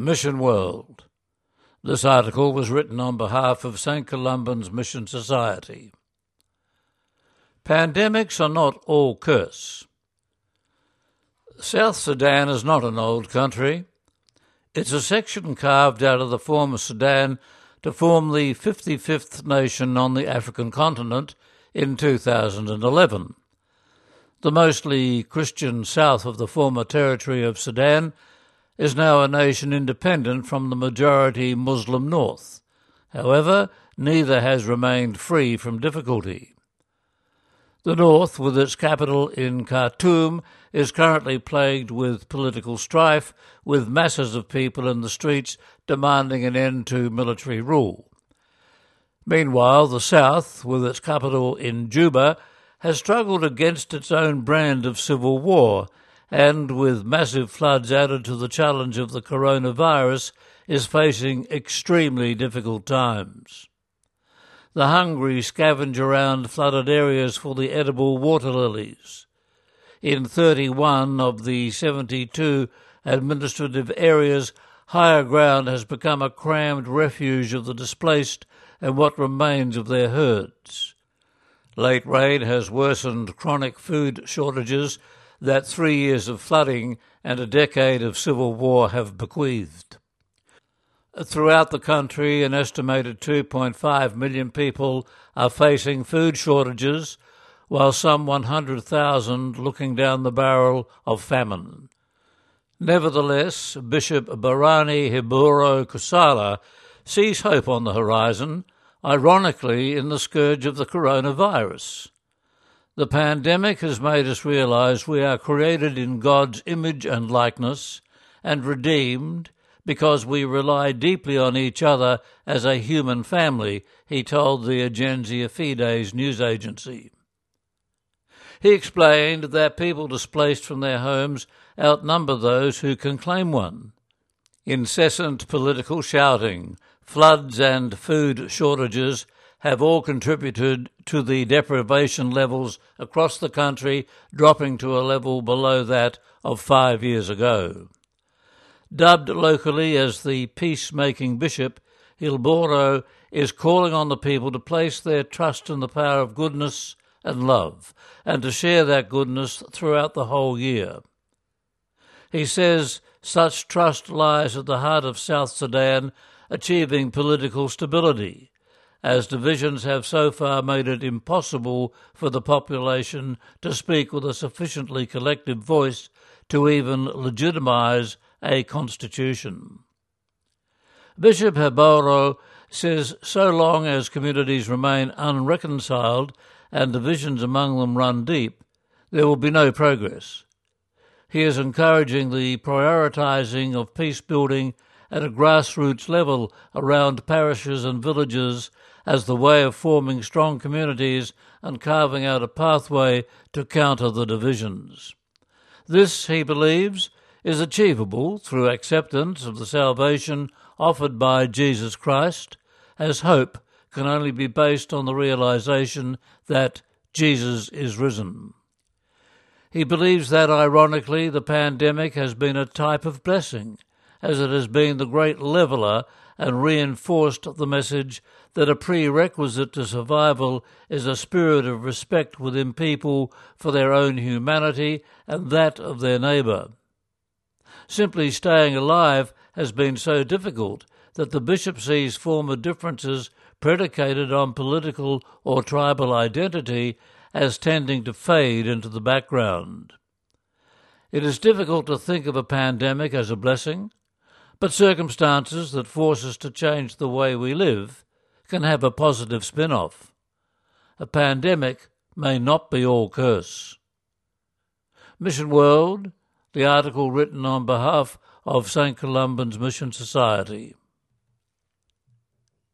Mission World. This article was written on behalf of St. Columban's Mission Society. Pandemics are not all curse. South Sudan is not an old country. It's a section carved out of the former Sudan to form the 55th nation on the African continent in 2011. The mostly Christian south of the former territory of Sudan is now a nation independent from the majority Muslim north. However, neither has remained free from difficulty. The north, with its capital in Khartoum, is currently plagued with political strife, with masses of people in the streets demanding an end to military rule. Meanwhile, the south, with its capital in Juba, has struggled against its own brand of civil war and with massive floods added to the challenge of the coronavirus, is facing extremely difficult times. The hungry scavenge around flooded areas for the edible water lilies. In 31 of the 72 administrative areas, higher ground has become a crammed refuge of the displaced and what remains of their herds. Late rain has worsened chronic food shortages that three years of flooding and a decade of civil war have bequeathed. Throughout the country, an estimated 2.5 million people are facing food shortages, while some 100,000 looking down the barrel of famine. Nevertheless, Bishop Barani Hiiboro Kussala sees hope on the horizon, ironically in the scourge of the coronavirus. The pandemic has made us realize we are created in God's image and likeness and redeemed because we rely deeply on each other as a human family, he told the Agenzia Fides news agency. He explained that people displaced from their homes outnumber those who can claim one. Incessant political shouting, floods, and food shortages have all contributed to the deprivation levels across the country dropping to a level below that of five years ago. Dubbed locally as the peacemaking bishop, Hiiboro is calling on the people to place their trust in the power of goodness and love, and to share that goodness throughout the whole year. He says such trust lies at the heart of South Sudan achieving political stability as divisions have so far made it impossible for the population to speak with a sufficiently collective voice to even legitimize a constitution. Bishop Hiiboro says so long as communities remain unreconciled and divisions among them run deep, there will be no progress. He is encouraging the prioritizing of peace building at a grassroots level around parishes and villages as the way of forming strong communities and carving out a pathway to counter the divisions. This, he believes, is achievable through acceptance of the salvation offered by Jesus Christ, as hope can only be based on the realization that Jesus is risen. He believes that, ironically, the pandemic has been a type of blessing, as it has been the great leveller and reinforced the message that a prerequisite to survival is a spirit of respect within people for their own humanity and that of their neighbour. Simply staying alive has been so difficult that the bishop sees former differences predicated on political or tribal identity as tending to fade into the background. It is difficult to think of a pandemic as a blessing but circumstances that force us to change the way we live can have a positive spin off. A pandemic may not be all curse. Mission World, the article written on behalf of St. Columban's Mission Society.